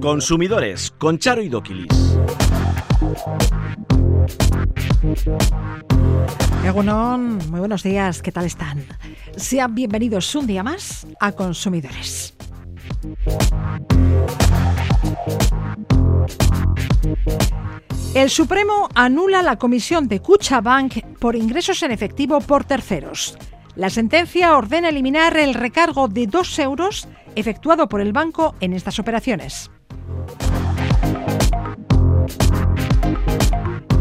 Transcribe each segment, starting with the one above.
Consumidores con Charo y Doquilis. Egunon, muy buenos días, ¿qué tal están? Sean bienvenidos un día más a Consumidores. El Supremo anula la comisión de Bank por ingresos en efectivo por terceros. La sentencia ordena eliminar el recargo de 2 euros efectuado por el banco en estas operaciones.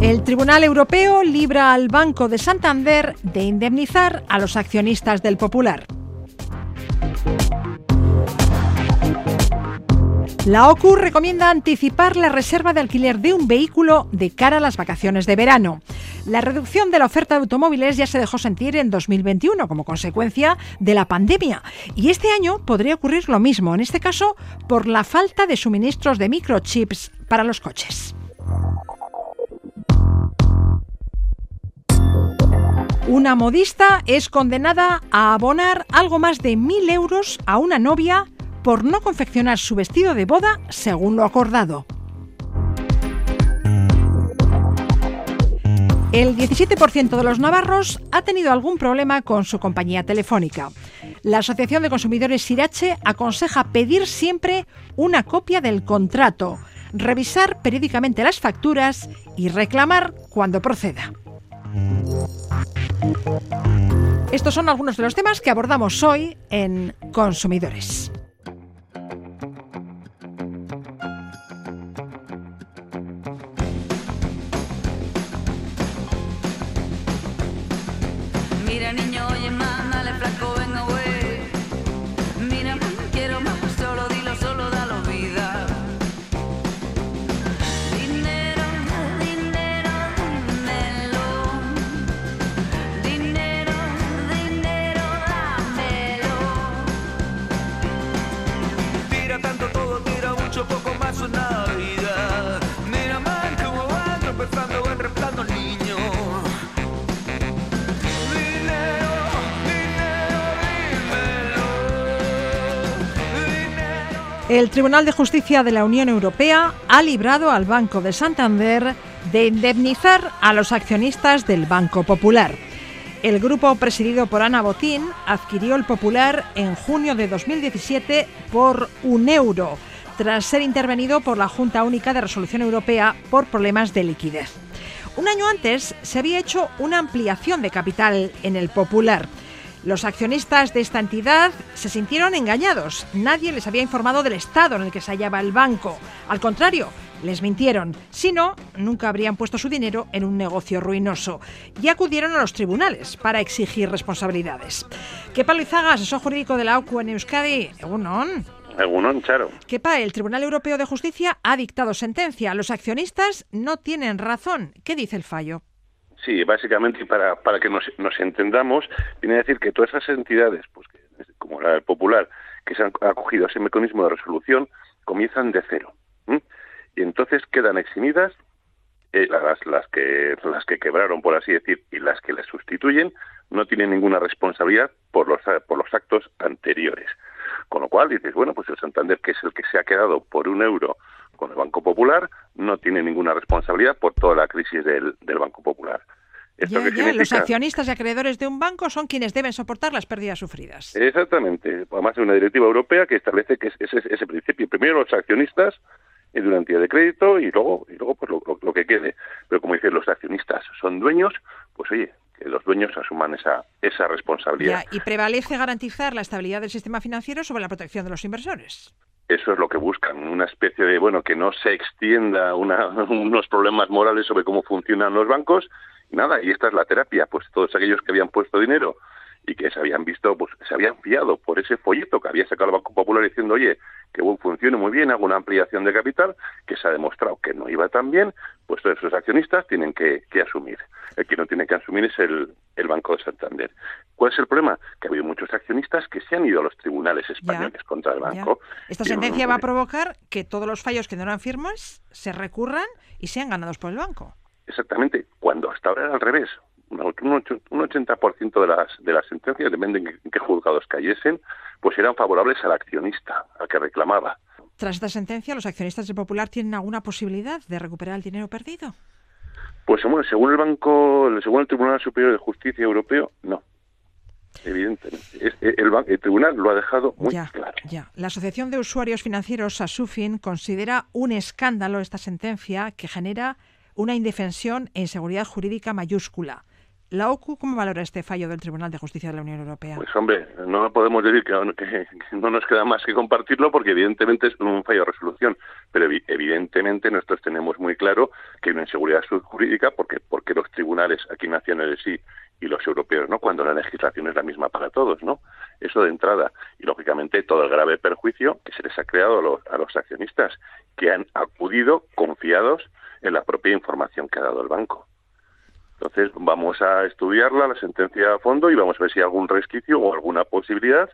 El Tribunal Europeo libra al Banco de Santander de indemnizar a los accionistas del Popular. La OCU recomienda anticipar la reserva de alquiler de un vehículo de cara a las vacaciones de verano. La reducción de la oferta de automóviles ya se dejó sentir en 2021 como consecuencia de la pandemia y este año podría ocurrir lo mismo, en este caso por la falta de suministros de microchips para los coches. Una modista es condenada a abonar algo más de mil euros a una novia por no confeccionar su vestido de boda según lo acordado. El 17% de los navarros ha tenido algún problema con su compañía telefónica. La Asociación de Consumidores Sirache aconseja pedir siempre una copia del contrato, revisar periódicamente las facturas y reclamar cuando proceda. Estos son algunos de los temas que abordamos hoy en Consumidores. El Tribunal de Justicia de la Unión Europea ha librado al Banco de Santander de indemnizar a los accionistas del Banco Popular. El grupo presidido por Ana Botín adquirió el Popular en junio de 2017 por un euro, tras ser intervenido por la Junta Única de Resolución Europea por problemas de liquidez. Un año antes se había hecho una ampliación de capital en el Popular. Los accionistas de esta entidad se sintieron engañados. Nadie les había informado del estado en el que se hallaba el banco. Al contrario, les mintieron. Si no, nunca habrían puesto su dinero en un negocio ruinoso. Y acudieron a los tribunales para exigir responsabilidades. ¿Qué palizaga, asesor jurídico de la OCU en Euskadi? Egunon. Egunon, Charo. pa, el Tribunal Europeo de Justicia ha dictado sentencia. Los accionistas no tienen razón. ¿Qué dice el fallo? Sí, básicamente, para, para que nos, nos entendamos, viene a decir que todas esas entidades, pues como la Popular, que se han acogido a ese mecanismo de resolución, comienzan de cero. Y entonces quedan eximidas eh, las, las, que, las que quebraron, por así decir, y las que les sustituyen, no tienen ninguna responsabilidad por los, por los actos anteriores. Con lo cual dices, bueno, pues el Santander, que es el que se ha quedado por un euro con el Banco Popular, no tiene ninguna responsabilidad por toda la crisis del, del Banco Popular. Los accionistas y acreedores de un banco son quienes deben soportar las pérdidas sufridas. Exactamente. Además, hay una directiva europea que establece que es ese, ese principio. Primero los accionistas en una entidad de crédito y luego, y luego pues lo, que quede. Pero como dicen, los accionistas son dueños, pues oye, que los dueños asuman esa, esa responsabilidad. y prevalece garantizar la estabilidad del sistema financiero sobre la protección de los inversores eso es lo que buscan, una especie de, bueno, que no se extienda unos problemas morales sobre cómo funcionan los bancos, nada, y esta es la terapia, pues todos aquellos que habían puesto dinero y que se habían visto, pues se habían fiado por ese folleto que había sacado el Banco Popular diciendo, oye, que funcione muy bien, hago una ampliación de capital, que se ha demostrado que no iba tan bien, pues todos esos accionistas tienen que, asumir. El que no tiene que asumir es el, el, Banco de Santander. ¿Cuál es el problema? Que ha habido muchos accionistas que se han ido a los tribunales españoles contra el banco. Esta sentencia va a provocar que todos los fallos que no eran firmes se recurran y sean ganados por el banco. Exactamente. Cuando hasta ahora era al revés un 80% de las, de las sentencias, depende en qué juzgados cayesen, pues eran favorables al accionista, al que reclamaba. Tras esta sentencia, ¿los accionistas del Popular tienen alguna posibilidad de recuperar el dinero perdido? Pues bueno, según el Banco, según el Tribunal Superior de Justicia Europeo, no. Evidentemente. El, tribunal lo ha dejado muy claro. Ya. La Asociación de Usuarios Financieros, ASUFIN, considera un escándalo esta sentencia que genera una indefensión e inseguridad jurídica mayúscula. ¿La OCU cómo valora este fallo del Tribunal de Justicia de la Unión Europea? Pues hombre, no podemos decir que, no nos queda más que compartirlo porque evidentemente es un fallo de resolución, pero evidentemente nosotros tenemos muy claro que hay una inseguridad jurídica porque, porque los tribunales aquí nacionales sí y los europeos no, cuando la legislación es la misma para todos, ¿no? Eso de entrada. Y lógicamente todo el grave perjuicio que se les ha creado a los, a los accionistas que han acudido confiados en la propia información que ha dado el banco. Entonces vamos a estudiarla, la sentencia a fondo, y vamos a ver si hay algún resquicio o alguna posibilidad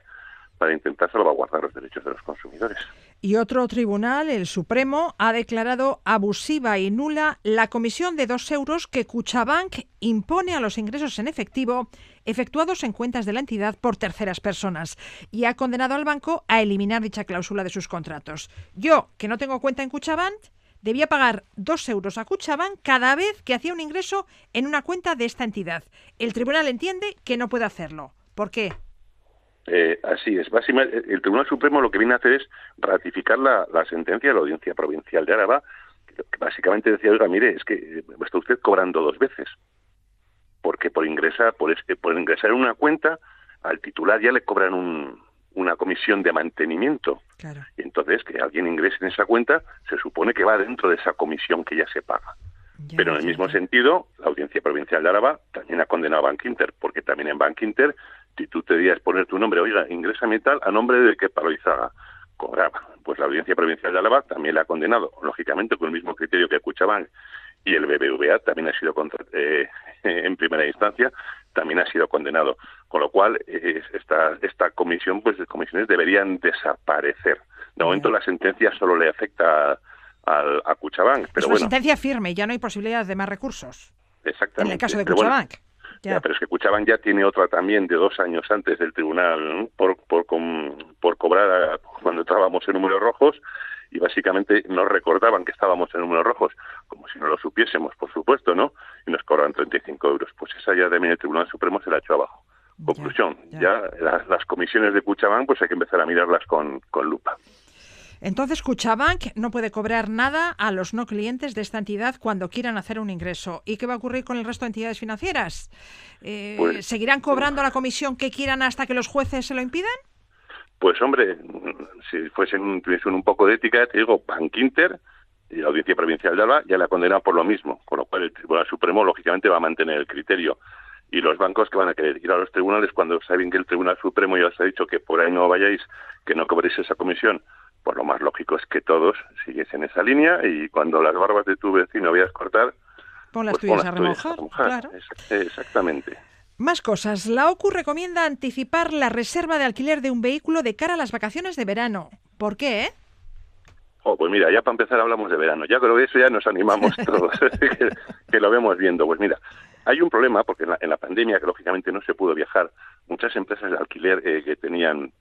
para intentar salvaguardar los derechos de los consumidores. Y otro tribunal, el Supremo, ha declarado abusiva y nula la comisión de dos euros que Cuchabank impone a los ingresos en efectivo efectuados en cuentas de la entidad por terceras personas y ha condenado al banco a eliminar dicha cláusula de sus contratos. Yo, que no tengo cuenta en Cuchabank, debía pagar dos euros a Cuchabank cada vez que hacía un ingreso en una cuenta de esta entidad. El tribunal entiende que no puede hacerlo. ¿Por qué? Eh, así es. El Tribunal Supremo lo que viene a hacer es ratificar la, sentencia de la Audiencia Provincial de Araba, que básicamente decía, oiga, mire, es que está usted cobrando dos veces, porque por ingresar, por, este, por ingresar en una cuenta, al titular ya le cobran un, una comisión de mantenimiento. Y entonces que alguien ingrese en esa cuenta se supone que va dentro de esa comisión que ya se paga. Pero en el mismo sentido, la Audiencia Provincial de Araba también ha condenado a Bank Inter, porque también en Bank Inter, si tú te debías poner tu nombre, oiga, ingresa tal a nombre de que Paloizaga cobraba. Pues la Audiencia Provincial de Araba también la ha condenado, lógicamente con el mismo criterio que Cuchabank y el BBVA también ha sido eh, en primera instancia también ha sido condenado con lo cual esta esta comisión pues comisiones deberían desaparecer. De momento la sentencia solo le afecta al, a Cuchabank pero es una sentencia firme ya no hay posibilidad de más recursos. Exactamente. En el caso de Cuchabank ya. pero es que Cuchabank ya tiene otra también de dos años antes del tribunal por, por, por cobrar cuando estábamos en números rojos y básicamente nos recordaban que estábamos en números rojos, como si no lo supiésemos, por supuesto, ¿no? Y nos cobraban 35 euros. Pues esa ya también el Tribunal Supremo se la echó abajo. Conclusión, ya, las, comisiones de Cuchabank pues hay que empezar a mirarlas con, con lupa. Entonces, Cuchabank no puede cobrar nada a los no clientes de esta entidad cuando quieran hacer un ingreso. ¿Y qué va a ocurrir con el resto de entidades financieras? Eh, pues, ¿Seguirán cobrando la comisión que quieran hasta que los jueces se lo impidan? Pues hombre, si fuesen tuviesen un poco de ética, te digo, Bank Inter y la Audiencia Provincial de Alba ya la condenado por lo mismo, con lo cual el Tribunal Supremo lógicamente va a mantener el criterio. Y los bancos que van a querer ir a los tribunales cuando saben que el Tribunal Supremo ya os ha dicho que por ahí no vayáis, que no cobréis esa comisión, pues lo más lógico es que todos siguiesen esa línea y cuando las barbas de tu vecino veas cortar, pon las, pues tuyas, a remojar, Claro. Exactamente. Más cosas. La OCU recomienda anticipar la reserva de alquiler de un vehículo de cara a las vacaciones de verano. ¿Por qué? Oh, pues mira, ya para empezar hablamos de verano. Ya creo que eso ya nos animamos todos, que, lo vemos viendo. Pues mira, hay un problema porque en la, pandemia, que lógicamente no se pudo viajar, muchas empresas de alquiler eh, que tenían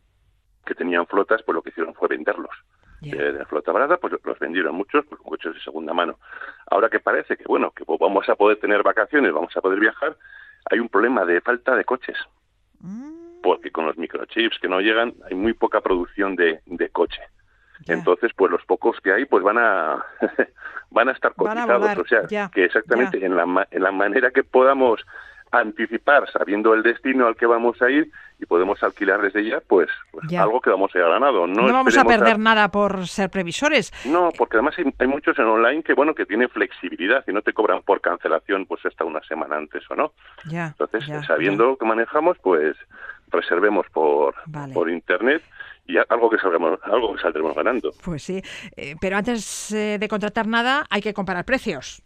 que tenían flotas, pues lo que hicieron fue venderlos. Eh, de flota barata, pues los vendieron muchos, pues coches de segunda mano. Ahora que parece que, bueno, que vamos a poder tener vacaciones, vamos a poder viajar, hay un problema de falta de coches. Mm. Porque con los microchips que no llegan hay muy poca producción de, de coche. Entonces, pues los pocos que hay, pues van a van a estar cotizados. o sea, que exactamente en la, en la manera que podamos anticipar sabiendo el destino al que vamos a ir y podemos alquilar desde ya, pues, pues algo que vamos a ganado. No, no vamos a perder nada por ser previsores. No, porque además hay, muchos en online que, bueno, que tienen flexibilidad y no te cobran por cancelación, pues hasta una semana antes o no. Ya, Entonces, sabiendo que manejamos, pues reservemos por, por internet y algo que salgamos, algo que saldremos ganando. Pues sí, eh, pero antes eh, de contratar nada hay que comparar precios.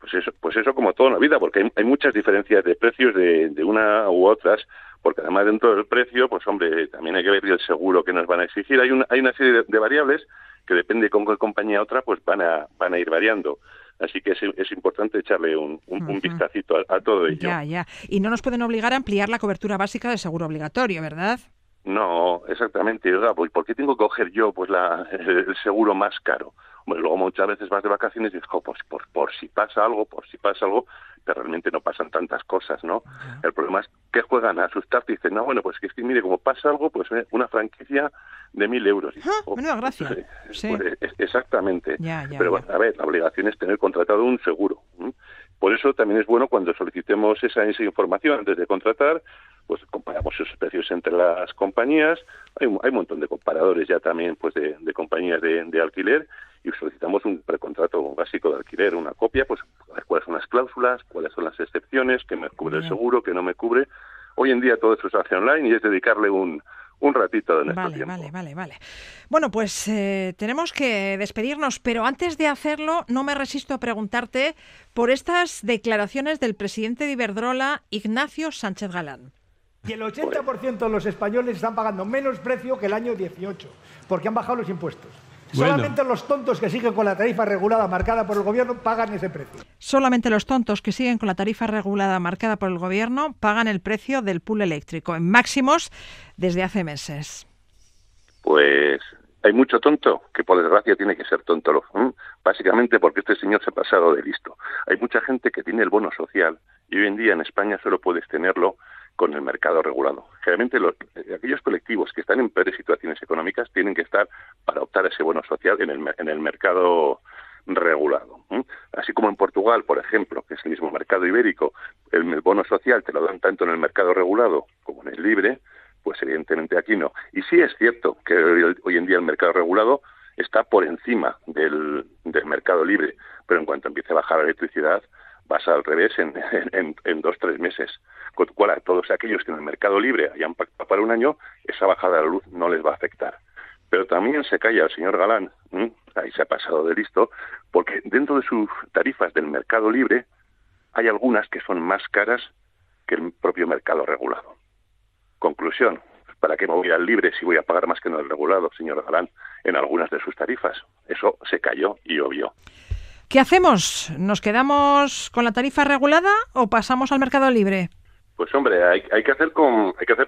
Pues eso, pues eso como toda la vida, porque hay, muchas diferencias de precios de, de, una u otras, porque además dentro del precio, pues hombre, también hay que ver el seguro que nos van a exigir. Hay una, hay una serie de, variables que depende con qué compañía otra, pues van a, van a ir variando. Así que es, importante echarle un, un, vistacito a, todo ello. Ya, ya. Y no nos pueden obligar a ampliar la cobertura básica de seguro obligatorio, ¿verdad? No, exactamente. Pues, ¿Por qué tengo que coger yo pues la, el seguro más caro? Bueno, luego muchas veces vas de vacaciones y dices, pues por, por si pasa algo, por si pasa algo, pero realmente no pasan tantas cosas, ¿no? El problema es que juegan a asustarte y dicen, no, bueno, pues es que mire, como pasa algo, pues eh, una franquicia de mil euros. Ah, oh, gracia. Pues, exactamente. pero bueno, a ver, la obligación es tener contratado un seguro. Por eso también es bueno cuando solicitemos esa, esa información antes de contratar, pues comparamos esos precios entre las compañías. Hay, hay un montón de comparadores ya también pues de, compañías de, alquiler y solicitamos un precontrato básico de alquiler, una copia, pues cuáles son las cláusulas, cuáles son las excepciones, qué me cubre el seguro, qué no me cubre. Hoy en día todo eso se hace online y es dedicarle un, un ratito de nuestro vale, tiempo. Vale, vale, vale. Bueno, pues eh, tenemos que despedirnos, pero antes de hacerlo no me resisto a preguntarte por estas declaraciones del presidente de Iberdrola, Ignacio Sánchez Galán. Y el 80% de los españoles están pagando menos precio que el año 18, porque han bajado los impuestos. Solamente los tontos que siguen con la tarifa regulada marcada por el gobierno pagan ese precio. Solamente los tontos que siguen con la tarifa regulada marcada por el gobierno pagan el precio del pool eléctrico en máximos desde hace meses. Pues hay mucho tonto que por desgracia tiene que ser tonto, básicamente porque este señor se ha pasado de listo. Hay mucha gente que tiene el bono social y hoy en día en España solo puedes tenerlo con el mercado regulado. Generalmente los, eh, aquellos colectivos que están en peores situaciones económicas tienen que estar para optar a ese bono social en el, en el mercado regulado. Así como en Portugal, por ejemplo, que es el mismo mercado ibérico, el, bono social te lo dan tanto en el mercado regulado como en el libre, pues evidentemente aquí no. Y sí es cierto que hoy, en día el mercado regulado está por encima del, del mercado libre, pero en cuanto empiece a bajar la electricidad, vas al revés en, en, en dos, tres meses. Con cual, a todos aquellos que en el mercado libre hayan pactado para un año, esa bajada de la luz no les va a afectar. Pero también se calla el señor Galán, ahí se ha pasado de listo, porque dentro de sus tarifas del mercado libre hay algunas que son más caras que el propio mercado regulado. Conclusión, ¿para qué me voy al libre si voy a pagar más que en el regulado, señor Galán, en algunas de sus tarifas? Eso se cayó y obvio. ¿Qué hacemos? ¿Nos quedamos con la tarifa regulada o pasamos al mercado libre? Pues hombre, hay, que hacer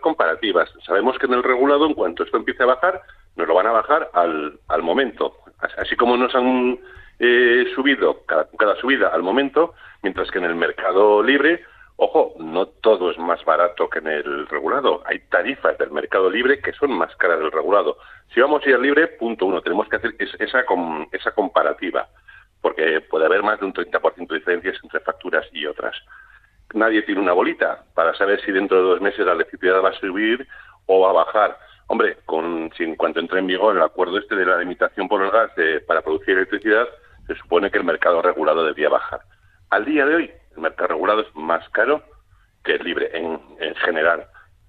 comparativas. Sabemos que en el regulado, en cuanto esto empiece a bajar, nos lo van a bajar al, momento. Así como nos han eh, subido cada, subida al momento, mientras que en el mercado libre, ojo, no todo es más barato que en el regulado. Hay tarifas del mercado libre que son más caras del regulado. Si vamos a ir al libre, punto uno, tenemos que hacer esa comparativa, porque puede haber más de un 30% de diferencias entre facturas y otras nadie tiene una bolita para saber si dentro de dos meses la electricidad va a subir o va a bajar. Hombre, con, si en cuanto entre en vigor el acuerdo este de la limitación por el gas para producir electricidad, se supone que el mercado regulado debía bajar. Al día de hoy, el mercado regulado es más caro que el libre en, en general.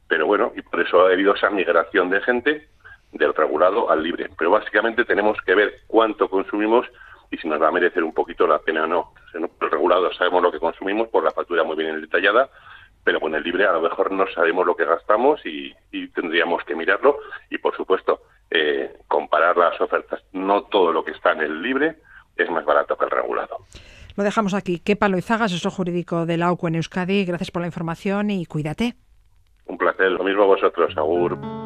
Pero bueno, y por eso ha habido esa migración de gente del regulado al libre. Pero básicamente tenemos que ver cuánto consumimos y si nos va a merecer un poquito la pena o no. El regulado sabemos lo que consumimos por la factura muy bien detallada, pero con el libre a lo mejor no sabemos lo que gastamos y, tendríamos que mirarlo y, por supuesto, eh, comparar las ofertas. No todo lo que está en el libre es más barato que el regulado. Lo dejamos aquí. Y zagas, eso jurídico de la AUCO en Euskadi. Gracias por la información y cuídate. Un placer. Lo mismo a vosotros. Agur.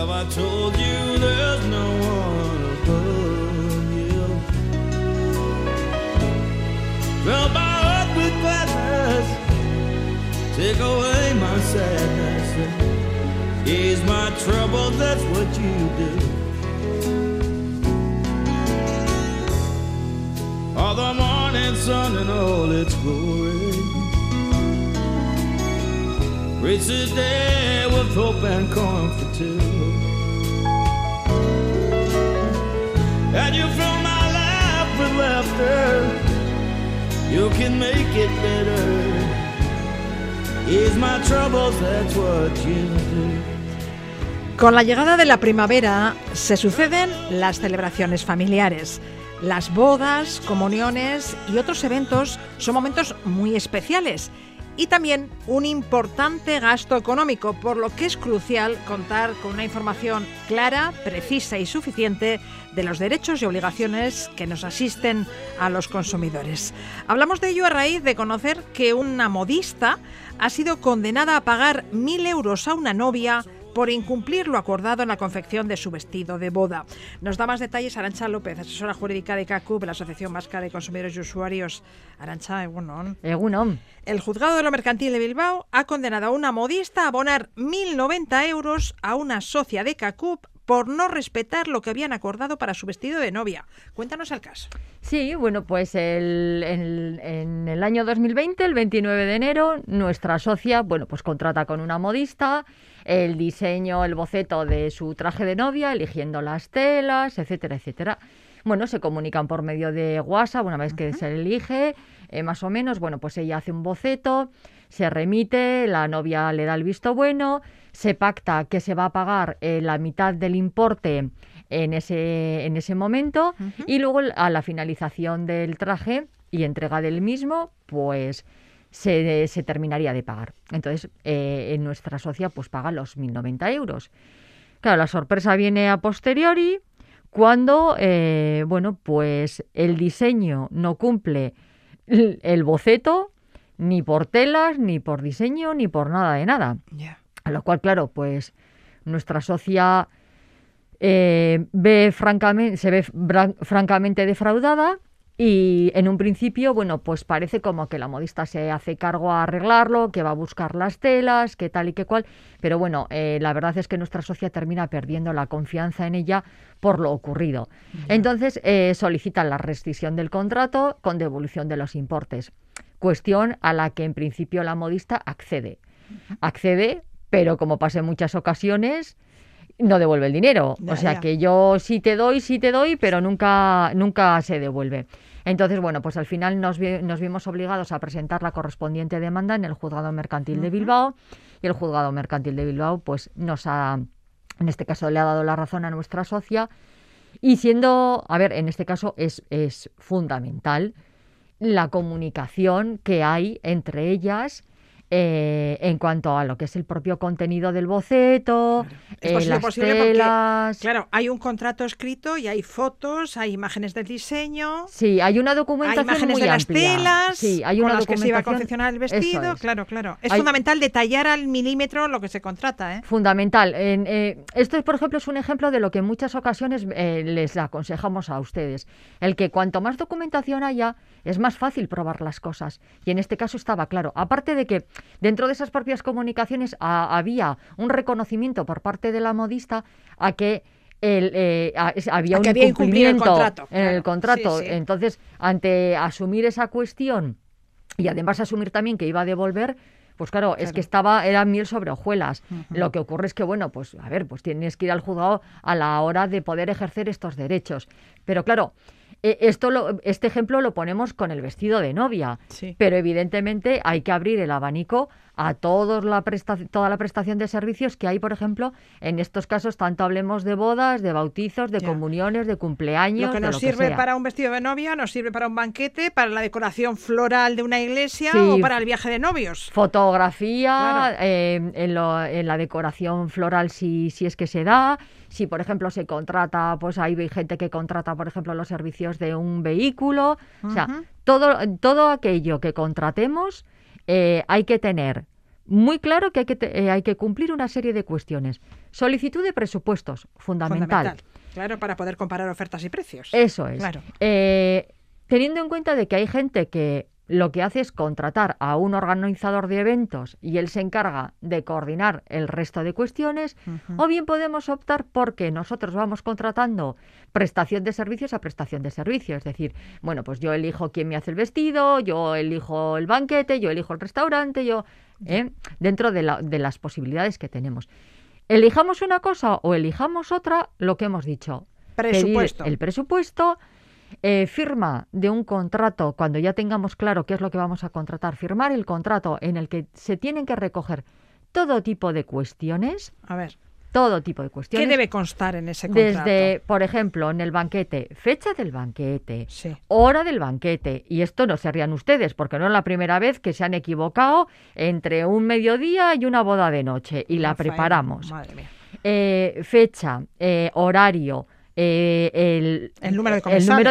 Have I told you there's no one above you? Fill my heart with gladness, take away my sadness, ease my trouble. That's what you do. All the morning sun and all its glory. It's a day with hope and comfort too. You can make it better. My troubles, that's what you do. Con la llegada de la primavera se suceden las celebraciones familiares. Las bodas, comuniones y otros eventos son momentos muy especiales y también un importante gasto económico, por lo que es crucial contar con una información clara, precisa y suficiente de los derechos y obligaciones que nos asisten a los consumidores. Hablamos de ello a raíz de conocer que una modista ha sido condenada a pagar mil euros a una novia por incumplir lo acordado en la confección de su vestido de boda. Nos da más detalles Arancha López, asesora jurídica de CACUB, la Asociación Vasca de Consumidores y Usuarios. Arancha, Egunon. Egunon. El juzgado de lo mercantil de Bilbao ha condenado a una modista a abonar 1.090 euros a una socia de CACUB por no respetar lo que habían acordado para su vestido de novia. Cuéntanos el caso. Sí, bueno, pues el, en el año 2020, el 29 de enero, nuestra socia, bueno, pues contrata con una modista el diseño, el boceto de su traje de novia, eligiendo las telas, etcétera, etcétera. Bueno, se comunican por medio de WhatsApp una vez que se elige, eh, más o menos, bueno, pues ella hace un boceto, se remite, la novia le da el visto bueno, se pacta que se va a pagar eh, la mitad del importe en ese, en ese momento y luego a la finalización del traje y entrega del mismo, pues se, se terminaría de pagar. Entonces, eh, en nuestra socia pues paga los 1.090 euros. Claro, la sorpresa viene a posteriori cuando, eh, bueno, pues el diseño no cumple el boceto ni por telas, ni por diseño, ni por nada de nada. A lo cual, claro, pues nuestra socia eh, ve francamente, se ve francamente defraudada y en un principio, bueno, pues parece como que la modista se hace cargo a arreglarlo, que va a buscar las telas, que tal y que cual. Pero bueno, eh, la verdad es que nuestra socia termina perdiendo la confianza en ella por lo ocurrido. Entonces eh, solicitan la rescisión del contrato con devolución de los importes. Cuestión a la que en principio la modista accede. Accede, pero como pasa en muchas ocasiones, no devuelve el dinero. o sea que yo sí te doy, sí te doy, pero nunca, nunca se devuelve. Entonces, bueno, pues al final nos, nos vimos obligados a presentar la correspondiente demanda en el juzgado mercantil de Bilbao y el juzgado mercantil de Bilbao pues nos ha, en este caso le ha dado la razón a nuestra socia y siendo, a ver, en este caso es, es fundamental la comunicación que hay entre ellas eh, en cuanto a lo que es el propio contenido del boceto, eh, las telas. claro, hay un contrato escrito y hay fotos, hay imágenes del diseño. Sí, hay una documentación hay imágenes de las telas sí, hay con una las que se iba a confeccionar el vestido. Claro, claro. Es fundamental detallar al milímetro lo que se contrata. ¿eh? Fundamental. En, eh, esto, por ejemplo, es un ejemplo de lo que en muchas ocasiones les aconsejamos a ustedes. El que cuanto más documentación haya, es más fácil probar las cosas. Y en este caso estaba claro. Aparte de que Dentro de esas propias comunicaciones había un reconocimiento por parte de la modista a que el, eh, había un incumplimiento en el contrato. Entonces, ante asumir esa cuestión y además asumir también que iba a devolver, pues claro, es que estaba, era miel sobre hojuelas. Lo que ocurre es que, bueno, pues a ver, pues tienes que ir al juzgado a la hora de poder ejercer estos derechos. Pero claro, eh, esto lo, este ejemplo lo ponemos con el vestido de novia, pero evidentemente hay que abrir el abanico a todos la toda la prestación de servicios que hay, por ejemplo, en estos casos, tanto hablemos de bodas, de bautizos, de comuniones, de cumpleaños. Lo que nos sirve para un vestido de novia, nos sirve para un banquete, para la decoración floral de una iglesia o para el viaje de novios. Fotografía, eh, en, en, la decoración floral si, si es que se da. Si por ejemplo se contrata, pues hay gente que contrata, por ejemplo, los servicios de un vehículo, o sea, todo, todo aquello que contratemos eh, hay que tener muy claro que hay que, eh, hay que cumplir una serie de cuestiones. Solicitud de presupuestos, fundamental. Claro, para poder comparar ofertas y precios. Eso es. Claro. Eh, teniendo en cuenta de que hay gente que lo que hace es contratar a un organizador de eventos y él se encarga de coordinar el resto de cuestiones, o bien podemos optar porque nosotros vamos contratando prestación de servicios a prestación de servicios. Es decir, bueno, pues yo elijo quién me hace el vestido, yo elijo el banquete, yo elijo el restaurante, yo... ¿eh? Dentro de, de las posibilidades que tenemos. Elijamos una cosa o elijamos otra, lo que hemos dicho. Presupuesto. el presupuesto eh, firma de un contrato, cuando ya tengamos claro qué es lo que vamos a contratar, firmar el contrato en el que se tienen que recoger todo tipo de cuestiones. A ver. Todo tipo de cuestiones. ¿Qué debe constar en ese contrato? Desde, por ejemplo, en el banquete, fecha del banquete, hora del banquete. Y esto no se rían ustedes, porque no es la primera vez que se han equivocado entre un mediodía y una boda de noche. Y la preparamos. Madre mía. Eh, fecha, eh, horario, eh, el, número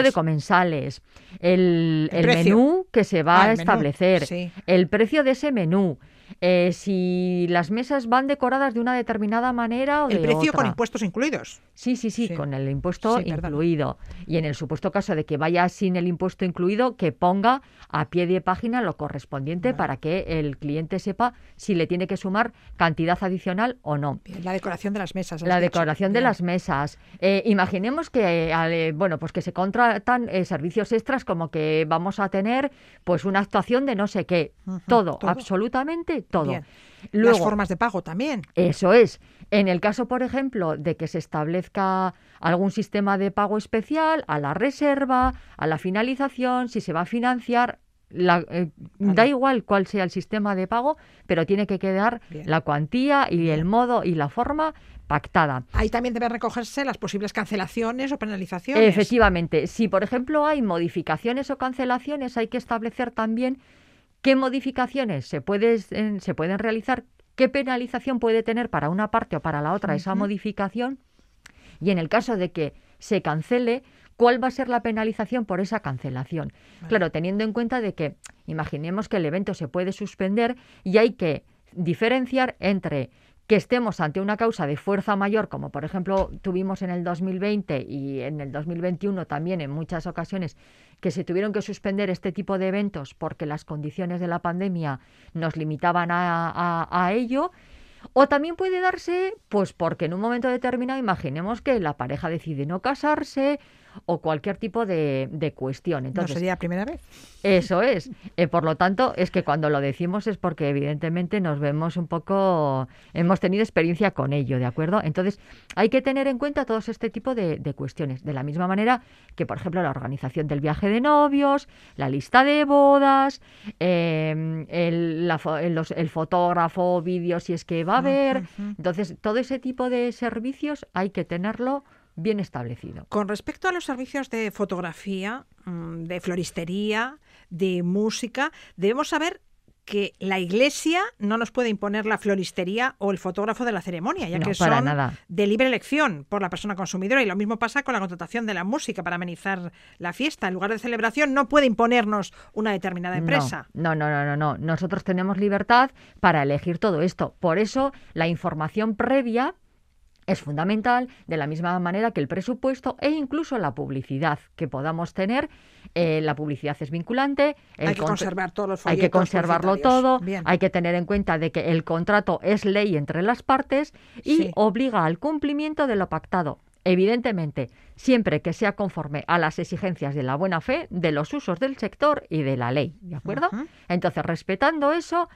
de comensales, el, menú que se va ah, a establecer, el precio de ese menú, eh, si las mesas van decoradas de una determinada manera o el precio con impuestos incluidos. Sí, sí, sí, con el impuesto incluido. Y en el supuesto caso de que vaya sin el impuesto incluido, que ponga a pie de página lo correspondiente para que el cliente sepa si le tiene que sumar cantidad adicional o no. la decoración de las mesas. La decoración de las mesas. Eh, imaginemos que, eh, bueno, pues que se contratan servicios extras como que vamos a tener pues una actuación de no sé qué. todo, absolutamente todo. Las formas de pago también. Eso es. En el caso, por ejemplo, de que se establezca algún sistema de pago especial, a la reserva, a la finalización, si se va a financiar, eh, da igual cuál sea el sistema de pago, pero tiene que quedar la cuantía y el modo y la forma pactada. Ahí también deben recogerse las posibles cancelaciones o penalizaciones. Efectivamente, si por ejemplo hay modificaciones o cancelaciones, hay que establecer también qué modificaciones se, se pueden realizar, qué penalización puede tener para una parte o para la otra esa modificación y en el caso de que se cancele, cuál va a ser la penalización por esa cancelación. Claro, teniendo en cuenta de que imaginemos que el evento se puede suspender y hay que diferenciar entre que estemos ante una causa de fuerza mayor, como por ejemplo tuvimos en el 2020 y en el 2021 también en muchas ocasiones, que se tuvieron que suspender este tipo de eventos porque las condiciones de la pandemia nos limitaban a, a ello. O también puede darse, pues porque en un momento determinado, imaginemos que la pareja decide no casarse o cualquier tipo de, de cuestión. Entonces, ¿No sería la primera vez? Eso es. Eh, por lo tanto, es que cuando lo decimos es porque evidentemente nos vemos un poco, hemos tenido experiencia con ello, ¿de acuerdo? Entonces, hay que tener en cuenta todos este tipo de, cuestiones. De la misma manera que, por ejemplo, la organización del viaje de novios, la lista de bodas, em, el, el, fotógrafo, vídeo si es que va a haber. Entonces, todo ese tipo de servicios hay que tenerlo bien establecido. Con respecto a los servicios de fotografía, mm, de floristería, de música, debemos saber que la Iglesia no nos puede imponer la floristería o el fotógrafo de la ceremonia, ya que son de libre elección por la persona consumidora. Y lo mismo pasa con la contratación de la música para amenizar la fiesta. En lugar de celebración no puede imponernos una determinada empresa. No, no, no, no, no. Nosotros tenemos libertad para elegir todo esto. Por eso la información previa es fundamental, de la misma manera que el presupuesto e incluso la publicidad que podamos tener. Eh, la publicidad es vinculante. hay que conservar todos los Hay que conservarlo todo. Hay que tener en cuenta de que el contrato es ley entre las partes y obliga al cumplimiento de lo pactado. Evidentemente, siempre que sea conforme a las exigencias de la buena fe, de los usos del sector y de la ley, ¿de acuerdo? Entonces, respetando eso,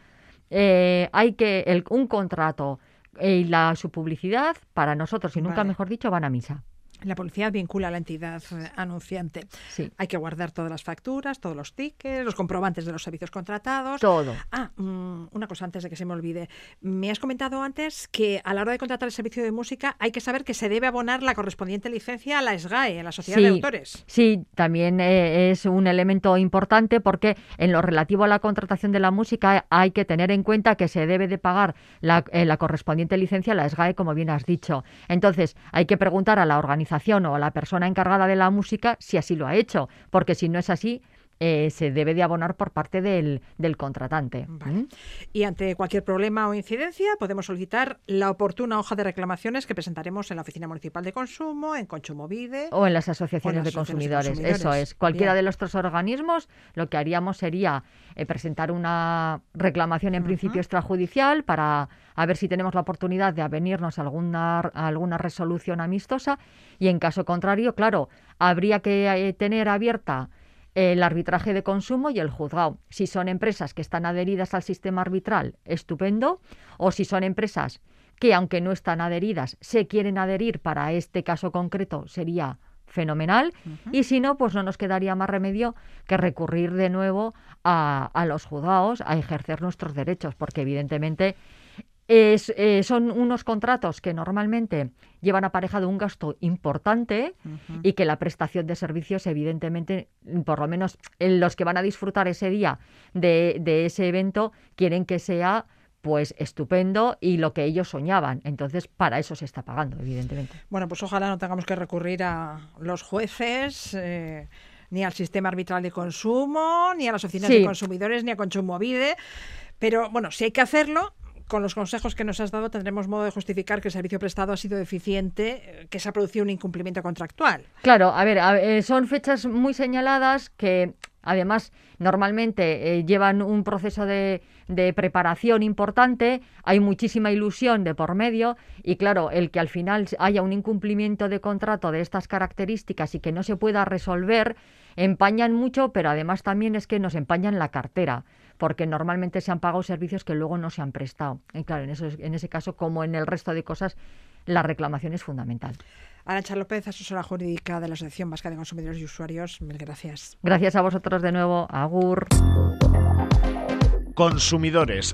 eh, hay que el, un contrato y la, su publicidad, para nosotros, y nunca mejor dicho, van a misa. La publicidad vincula a la entidad eh, anunciante. Sí. Hay que guardar todas las facturas, todos los tickets, los comprobantes de los servicios contratados. Todo. Ah, mm, una cosa antes de que se me olvide. Me has comentado antes que a la hora de contratar el servicio de música hay que saber que se debe abonar la correspondiente licencia a la SGAE, a la Sociedad de Autores. Sí, también eh, es un elemento importante porque en lo relativo a la contratación de la música hay que tener en cuenta que se debe de pagar la, eh, la correspondiente licencia a la SGAE, como bien has dicho. Entonces, hay que preguntar a la organización o a la persona encargada de la música si así lo ha hecho, porque si no es así, eh, se debe de abonar por parte del, del contratante. ¿Mm? Y ante cualquier problema o incidencia podemos solicitar la oportuna hoja de reclamaciones que presentaremos en la Oficina Municipal de Consumo, en Consumovide o en las asociaciones, de, consumidores. Eso es. Cualquiera de los tres organismos lo que haríamos sería eh, presentar una reclamación en principio extrajudicial para a ver si tenemos la oportunidad de avenirnos a alguna, alguna resolución amistosa y en caso contrario, claro, habría que eh, tener abierta el arbitraje de consumo y el juzgado. Si son empresas que están adheridas al sistema arbitral, estupendo, o si son empresas que, aunque no están adheridas, se quieren adherir para este caso concreto, sería fenomenal. Y si no, pues no nos quedaría más remedio que recurrir de nuevo a, a los juzgados a ejercer nuestros derechos, porque evidentemente eh, son unos contratos que normalmente llevan aparejado un gasto importante y que la prestación de servicios, evidentemente, por lo menos los que van a disfrutar ese día de, ese evento, quieren que sea pues estupendo y lo que ellos soñaban. Entonces, para eso se está pagando, evidentemente. Bueno, pues ojalá no tengamos que recurrir a los jueces. Eh, ni al sistema arbitral de consumo, ni a las oficinas de consumidores, ni a Consumovide. Pero bueno, si hay que hacerlo, con los consejos que nos has dado tendremos modo de justificar que el servicio prestado ha sido deficiente, que se ha producido un incumplimiento contractual. Claro, a ver, eh, son fechas muy señaladas que además normalmente eh, llevan un proceso de, de, preparación importante, hay muchísima ilusión de por medio y claro, el que al final haya un incumplimiento de contrato de estas características y que no se pueda resolver, empañan mucho, pero además también es que nos empañan la cartera porque normalmente se han pagado servicios que luego no se han prestado. Y claro, en, eso, en ese caso, como en el resto de cosas, la reclamación es fundamental. Arancha López, asesora jurídica de la Asociación Vasca de Consumidores y Usuarios, mil gracias. Gracias a vosotros de nuevo. Agur. Consumidores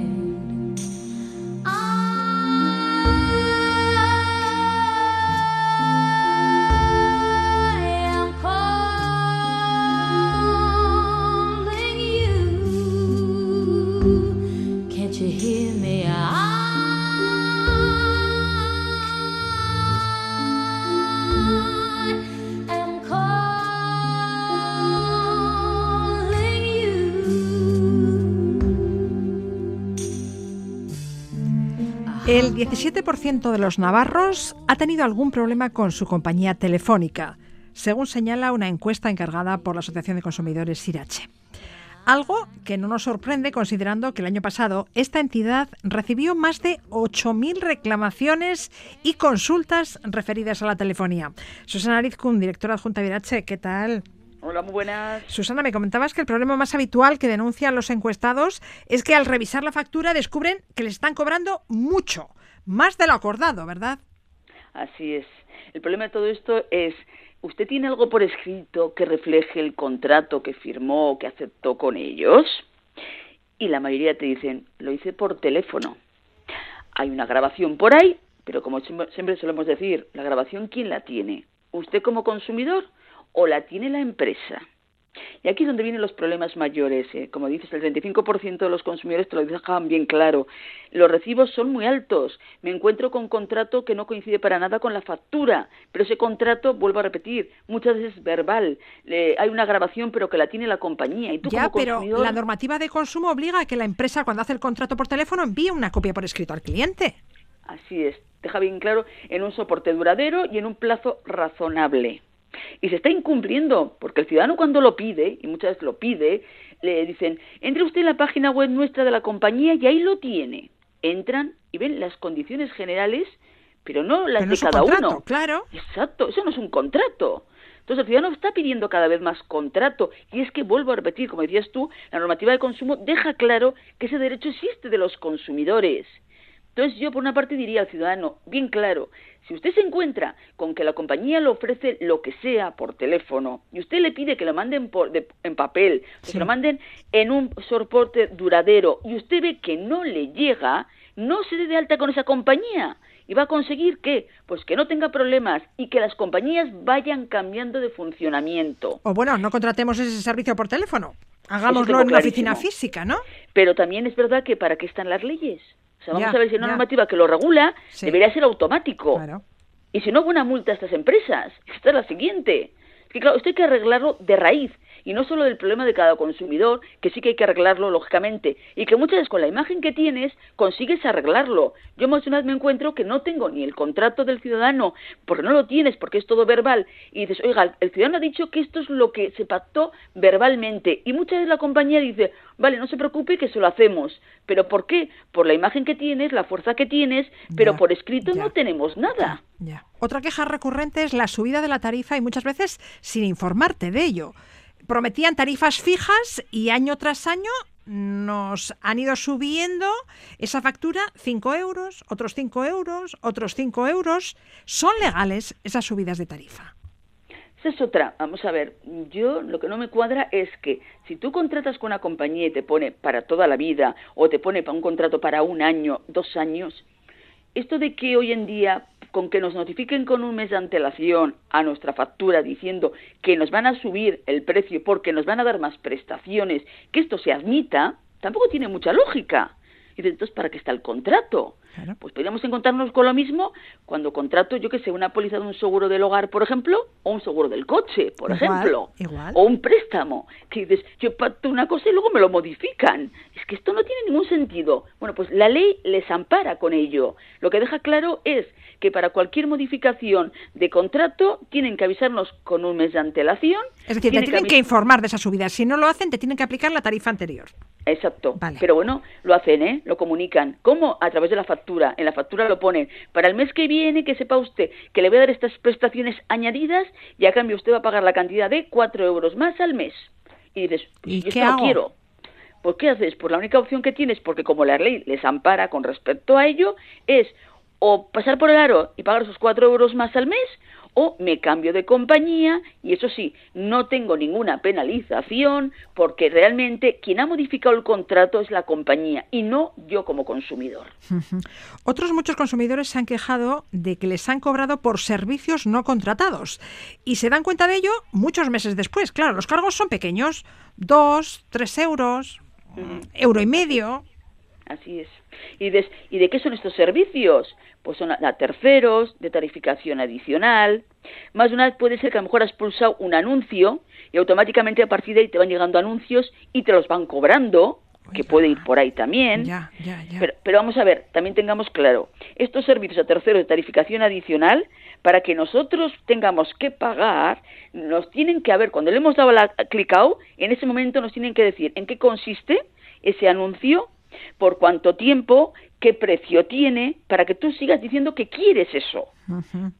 17% de los navarros ha tenido algún problema con su compañía telefónica, según señala una encuesta encargada por la Asociación de Consumidores Sirache. Algo que no nos sorprende considerando que el año pasado esta entidad recibió más de 8.000 reclamaciones y consultas referidas a la telefonía. Susana Arizkun, directora adjunta de Irache, ¿qué tal? Hola, muy buenas. Susana, me comentabas que el problema más habitual que denuncian los encuestados es que al revisar la factura descubren que les están cobrando mucho, más de lo acordado, ¿verdad? Así es. El problema de todo esto es, ¿usted tiene algo por escrito que refleje el contrato que firmó o que aceptó con ellos? Y la mayoría te dicen, lo hice por teléfono. Hay una grabación por ahí, pero como siempre solemos decir, ¿la grabación quién la tiene? ¿Usted como consumidor? o la tiene la empresa. Y aquí es donde vienen los problemas mayores. ¿eh? Como dices, el 35% de los consumidores te lo dejan bien claro. Los recibos son muy altos. Me encuentro con un contrato que no coincide para nada con la factura, pero ese contrato, vuelvo a repetir, muchas veces es verbal. hay una grabación, pero que la tiene la compañía. Y tú ya, pero la normativa de consumo obliga a que la empresa, cuando hace el contrato por teléfono, envíe una copia por escrito al cliente. Así es. Deja bien claro en un soporte duradero y en un plazo razonable. Y se está incumpliendo, porque el ciudadano cuando lo pide, y muchas veces lo pide, le dicen, entre usted en la página web nuestra de la compañía y ahí lo tiene. Entran y ven las condiciones generales, pero no las de cada uno. Claro. Exacto, eso no es un contrato. Entonces el ciudadano está pidiendo cada vez más contrato y es que vuelvo a repetir, como decías tú, la normativa de consumo deja claro que ese derecho existe de los consumidores Entonces yo por una parte diría al ciudadano, bien claro, si usted se encuentra con que la compañía le ofrece lo que sea por teléfono y usted le pide que lo manden por, en papel, que lo manden en un soporte duradero y usted ve que no le llega, no se dé de alta con esa compañía y va a conseguir que pues que no tenga problemas y que las compañías vayan cambiando de funcionamiento. O bueno, no contratemos ese servicio por teléfono. Hagámoslo en una oficina física, ¿no? Pero también es verdad que para qué están las leyes. O sea, vamos a ver si una normativa que lo regula debería ser automático. Claro. Y si no, buena multa a estas empresas. Esta es la siguiente. Es que claro, esto hay que arreglarlo de raíz y no solo del problema de cada consumidor, que sí que hay que arreglarlo lógicamente, y que muchas veces con la imagen que tienes consigues arreglarlo. Yo más una vez me encuentro que no tengo ni el contrato del ciudadano, porque no lo tienes, porque es todo verbal, y dices, oiga, el ciudadano ha dicho que esto es lo que se pactó verbalmente, y muchas veces la compañía dice, vale, no se preocupe que se lo hacemos, pero ¿por qué? Por la imagen que tienes, la fuerza que tienes, pero por escrito no tenemos nada. Otra queja recurrente es la subida de la tarifa y muchas veces sin informarte de ello prometían tarifas fijas y año tras año nos han ido subiendo esa factura 5 euros, otros 5 euros, otros 5 euros. ¿Son legales esas subidas de tarifa? Esa es otra. Vamos a ver, yo lo que no me cuadra es que si tú contratas con una compañía y te pone para toda la vida o te pone para un contrato para un año, dos años, esto de que hoy en día con que nos notifiquen con un mes de antelación a nuestra factura diciendo que nos van a subir el precio porque nos van a dar más prestaciones, que esto se admita, tampoco tiene mucha lógica. Y entonces, ¿para qué está el contrato? Pues podríamos encontrarnos con lo mismo cuando contrato, yo que sé, una póliza de un seguro del hogar, por ejemplo, o un seguro del coche, por ejemplo, o un préstamo, que dices, yo pacto una cosa y luego me lo modifican. Es que esto no tiene ningún sentido. Bueno, pues la ley les ampara con ello. Lo que deja claro es que para cualquier modificación de contrato tienen que avisarnos con un mes de antelación. Es decir, te tienen que, informar de esa subida. Si no lo hacen, te tienen que aplicar la tarifa anterior. Exacto. Pero bueno, lo hacen, ¿eh? Lo comunican. ¿Cómo? A través de la factura. En la factura lo ponen. Para el mes que viene, que sepa usted que le voy a dar estas prestaciones añadidas y a cambio usted va a pagar la cantidad de cuatro euros más al mes. Y dices, pues yo qué no quiero. ¿Por qué haces? Pues la única opción que tienes, porque como la ley les ampara con respecto a ello, es o pasar por el aro y pagar esos cuatro euros más al mes, o me cambio de compañía y eso sí, no tengo ninguna penalización porque realmente quien ha modificado el contrato es la compañía y no yo como consumidor. Otros muchos consumidores se han quejado de que les han cobrado por servicios no contratados y se dan cuenta de ello muchos meses después. Claro, los cargos son pequeños, dos, tres euros, euro y medio. Así es. ¿Y de, ¿Y de qué son estos servicios? pues son a, terceros, de tarificación adicional. Más de una vez puede ser que a lo mejor has pulsado un anuncio y automáticamente a partir de ahí te van llegando anuncios y te los van cobrando, que puede ir por ahí también. Pero, pero, vamos a ver, también tengamos claro, estos servicios a terceros de tarificación adicional, para que nosotros tengamos que pagar, nos tienen que haber, cuando le hemos dado la clicao, en ese momento nos tienen que decir en qué consiste ese anuncio, por cuánto tiempo, qué precio tiene, para que tú sigas diciendo que quieres eso.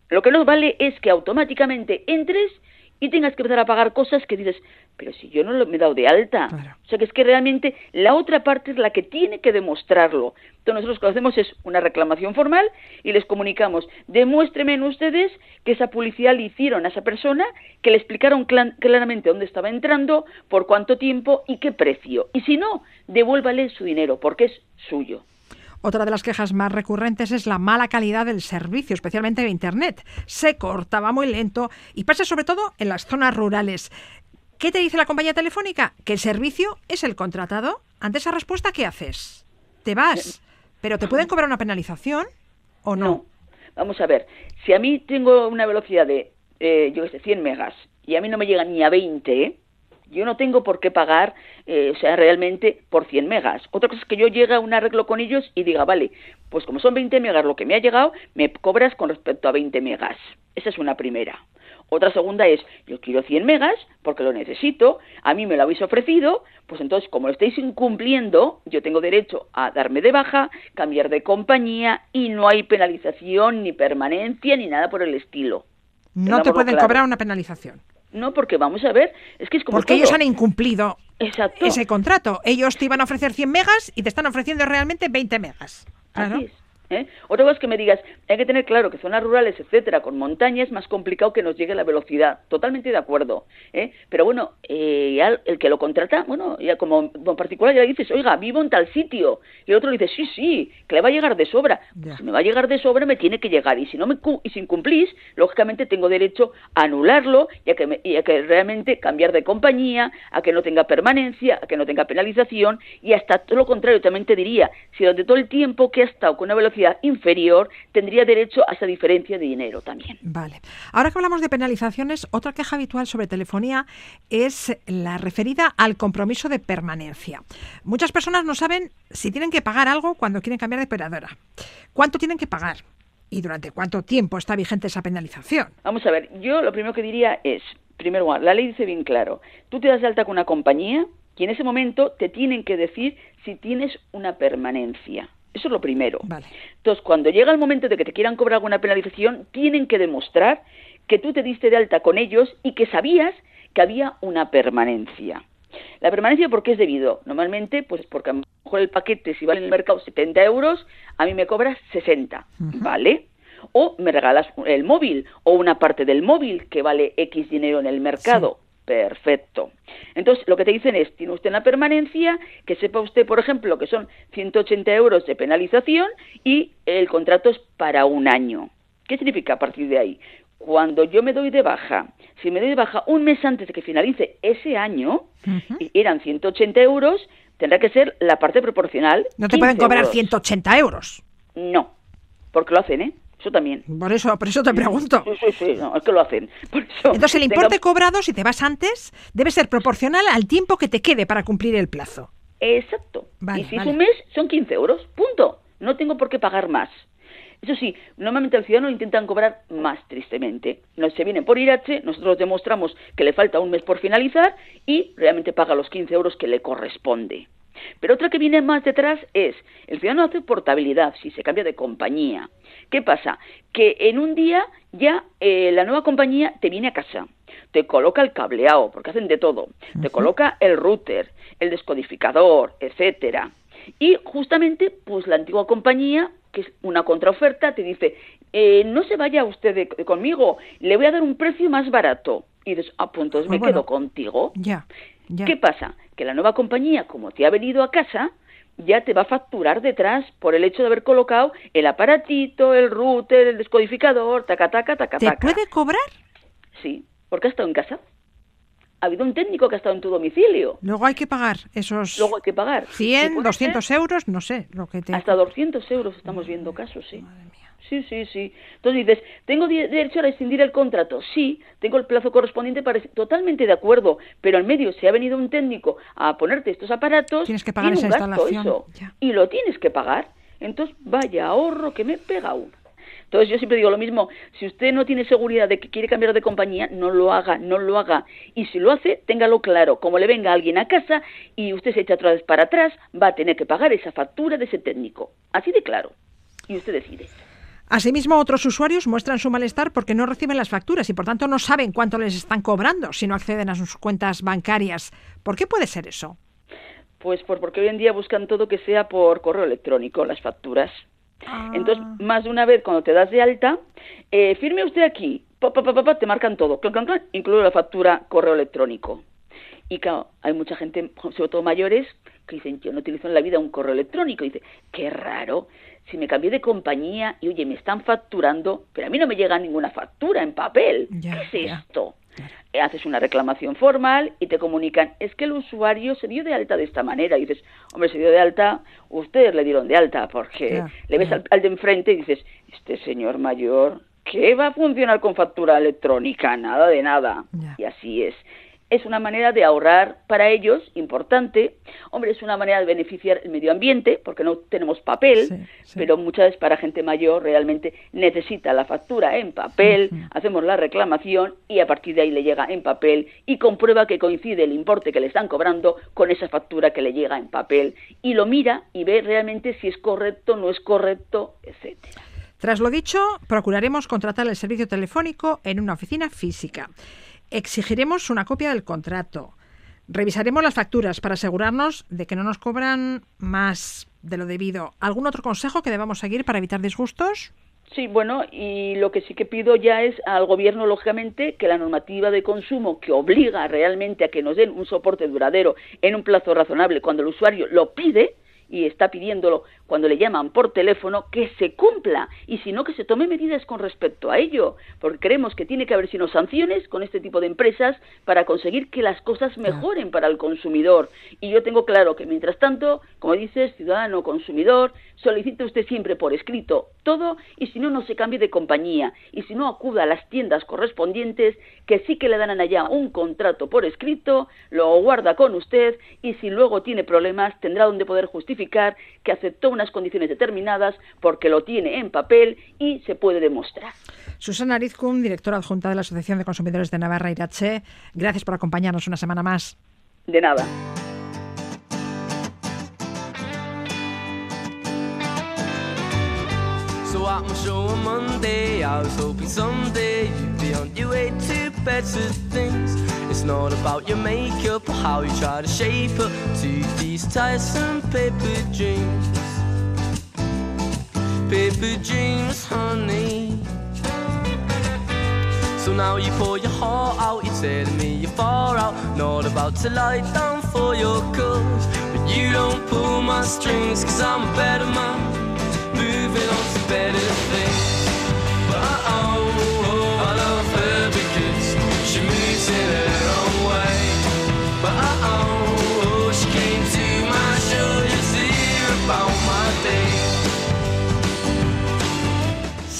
Lo que no vale es que automáticamente entres y tengas que empezar a pagar cosas que dices, pero si yo no me he dado de alta. O sea que es que realmente la otra parte es la que tiene que demostrarlo. Entonces nosotros lo que hacemos es una reclamación formal y les comunicamos, demuéstrenme ustedes que esa publicidad le hicieron a esa persona, que le explicaron claramente dónde estaba entrando, por cuánto tiempo y qué precio. Y si no, devuélvale su dinero, porque es suyo. Otra de las quejas más recurrentes es la mala calidad del servicio, especialmente de Internet. Se cortaba muy lento y pasa sobre todo en las zonas rurales. ¿Qué te dice la compañía telefónica? Que el servicio es el contratado. Ante esa respuesta, ¿qué haces? Te vas, pero ¿te pueden cobrar una penalización o no? Vamos a ver, si a mí tengo una velocidad de, eh, yo qué sé, 100 megas y a mí no me llega ni a 20, yo no tengo por qué pagar, eh, o sea, realmente por 100 megas. Otra cosa es que yo llegue a un arreglo con ellos y diga, vale, pues como son 20 megas lo que me ha llegado, me cobras con respecto a 20 megas. Esa es una primera. Otra segunda es, yo quiero 100 megas porque lo necesito, a mí me lo habéis ofrecido, pues entonces como lo estáis incumpliendo, yo tengo derecho a darme de baja, cambiar de compañía y no hay penalización ni permanencia ni nada por el estilo. No te pueden cobrar una penalización. No, porque vamos a ver, es que es como Porque ellos han incumplido ese contrato. Ellos te iban a ofrecer 100 megas y te están ofreciendo realmente 20 megas. Así es. ¿Eh? Otra cosa es que me digas, hay que tener claro que zonas rurales, etcétera, con montañas, es más complicado que nos llegue la velocidad. Totalmente de acuerdo. ¿eh? Pero bueno, eh, el que lo contrata, bueno, ya como en particular ya le dices, oiga, vivo en tal sitio. Y el otro le dice, sí, sí, que le va a llegar de sobra. Si me va a llegar de sobra, me tiene que llegar. Y si no me y si incumplís, lógicamente tengo derecho a anularlo y a, que y a que realmente cambiar de compañía, a que no tenga permanencia, a que no tenga penalización y hasta todo lo contrario, también te diría, si durante todo el tiempo que ha estado con una velocidad inferior tendría derecho a esa diferencia de dinero también. Vale. Ahora que hablamos de penalizaciones, otra queja habitual sobre telefonía es la referida al compromiso de permanencia. Muchas personas no saben si tienen que pagar algo cuando quieren cambiar de operadora. ¿Cuánto tienen que pagar? ¿Y durante cuánto tiempo está vigente esa penalización? Vamos a ver, yo lo primero que diría es, primero, la ley dice bien claro, tú te das de alta con una compañía y en ese momento te tienen que decir si tienes una permanencia. Eso es lo primero. Entonces, cuando llega el momento de que te quieran cobrar alguna penalización, tienen que demostrar que tú te diste de alta con ellos y que sabías que había una permanencia. La permanencia, ¿por qué es debido? Normalmente, pues porque a lo mejor el paquete, si vale en el mercado 70 euros, a mí me cobras 60, ¿vale? O me regalas el móvil o una parte del móvil que vale X dinero en el mercado. Perfecto. Entonces, lo que te dicen es, tiene usted una permanencia, que sepa usted, por ejemplo, que son 180 euros de penalización y el contrato es para un año. ¿Qué significa a partir de ahí? Cuando yo me doy de baja, si me doy de baja un mes antes de que finalice ese año, y eran 180 euros, tendrá que ser la parte proporcional. No te pueden cobrar 180 euros. No, porque lo hacen, ¿eh? Eso también. Por eso, por eso te pregunto. Sí, sí, sí, no, es que lo hacen. Entonces, el importe cobrado, si te vas antes, debe ser proporcional al tiempo que te quede para cumplir el plazo. Exacto. y si es un mes, son 15 euros. Punto. No tengo por qué pagar más. Eso sí, normalmente al ciudadano intentan cobrar más, tristemente. No se vienen por IRH, nosotros demostramos que le falta un mes por finalizar y realmente paga los 15 euros que le corresponde. Pero otra que viene más detrás es, el ciudadano hace portabilidad si se cambia de compañía. ¿Qué pasa? Que en un día ya eh, la nueva compañía te viene a casa, te coloca el cableado, porque hacen de todo, te coloca el router, el descodificador, etcétera. Y justamente, pues la antigua compañía, que es una contraoferta, te dice, eh, no se vaya usted conmigo, le voy a dar un precio más barato. Y dices, ah, pues entonces ah, me quedo contigo. Ya. ¿Qué pasa? Que la nueva compañía, como te ha venido a casa, ya te va a facturar detrás por el hecho de haber colocado el aparatito, el router, el descodificador, taca, taca, taca, ¿Te puede cobrar? Sí, porque ha estado en casa. Ha habido un técnico que ha estado en tu domicilio. Luego hay que pagar esos... Luego hay que pagar. 100, 200 euros, no sé. Lo que te... Hasta 200 euros estamos viendo casos, sí. Sí, sí, sí. Entonces dices, ¿tengo derecho a rescindir el contrato? Sí, tengo el plazo correspondiente para... Totalmente de acuerdo, pero al medio si ha venido un técnico a ponerte estos aparatos... Tienes que pagar esa instalación. Y lo tienes que pagar. Entonces, vaya ahorro que me pega uno. Entonces yo siempre digo lo mismo, si usted no tiene seguridad de que quiere cambiar de compañía, no lo haga, no lo haga. Y si lo hace, téngalo claro, como le venga alguien a casa y usted se echa otra vez para atrás, va a tener que pagar esa factura de ese técnico. Así de claro. Y usted decide. Asimismo, otros usuarios muestran su malestar porque no reciben las facturas y por tanto no saben cuánto les están cobrando si no acceden a sus cuentas bancarias. ¿Por qué puede ser eso? Pues porque hoy en día buscan todo que sea por correo electrónico, las facturas. Ah. Entonces, más de una vez cuando te das de alta, eh, firme usted aquí, pa, pa, te marcan todo, incluye la factura correo electrónico. Y claro, hay mucha gente, sobre todo mayores, que dicen, yo no utilizo en la vida un correo electrónico. Y dice, qué raro, si me cambié de compañía y oye, me están facturando, pero a mí no me llega ninguna factura en papel. ¿Qué es esto? Haces una reclamación formal y te comunican, es que el usuario se dio de alta de esta manera. Y dices, hombre, se dio de alta, ustedes le dieron de alta, porque le ves al, al, de enfrente y dices, este señor mayor, ¿qué va a funcionar con factura electrónica? Nada de nada. Y así es es una manera de ahorrar para ellos, importante. Hombre, es una manera de beneficiar el medio ambiente, porque no tenemos papel, pero muchas veces para gente mayor realmente necesita la factura en papel, hacemos la reclamación y a partir de ahí le llega en papel y comprueba que coincide el importe que le están cobrando con esa factura que le llega en papel y lo mira y ve realmente si es correcto, no es correcto, etcétera. Tras lo dicho, procuraremos contratar el servicio telefónico en una oficina física. Exigiremos una copia del contrato. Revisaremos las facturas para asegurarnos de que no nos cobran más de lo debido. ¿Algún otro consejo que debamos seguir para evitar disgustos? Sí, bueno, y lo que sí que pido ya es al gobierno, lógicamente, que la normativa de consumo que obliga realmente a que nos den un soporte duradero en un plazo razonable cuando el usuario lo pide y está pidiéndolo cuando le llaman por teléfono que se cumpla. Y si no que se tome medidas con respecto a ello, porque creemos que tiene que haber sino sanciones con este tipo de empresas para conseguir que las cosas mejoren para el consumidor. Y yo tengo claro que mientras tanto, como dices, ciudadano consumidor, solicite usted siempre por escrito todo y si no no se cambie de compañía. Y si no acuda a las tiendas correspondientes que sí que le dan allá un contrato por escrito, lo guarda con usted y si luego tiene problemas tendrá donde poder justificar que aceptó una condiciones determinadas porque lo tiene en papel y se puede demostrar. Susana Arizcum, directora adjunta de la Asociación de Consumidores de Navarra Irache, gracias por acompañarnos una semana más. De nada. So I'm show on Monday. I was hoping someday you'd be on your way to better things. It's not about your makeup or how you try to shape up to these tiresome paper dreams. Paper dreams, honey. So now you pour your heart out, you're telling me you're far out. Not about to lie down for your cause. But you don't pull my strings, cause I'm a better man. Moving on to better things. But oh, oh, I love her because she moves in her own way. But oh, oh she came to my show to hear about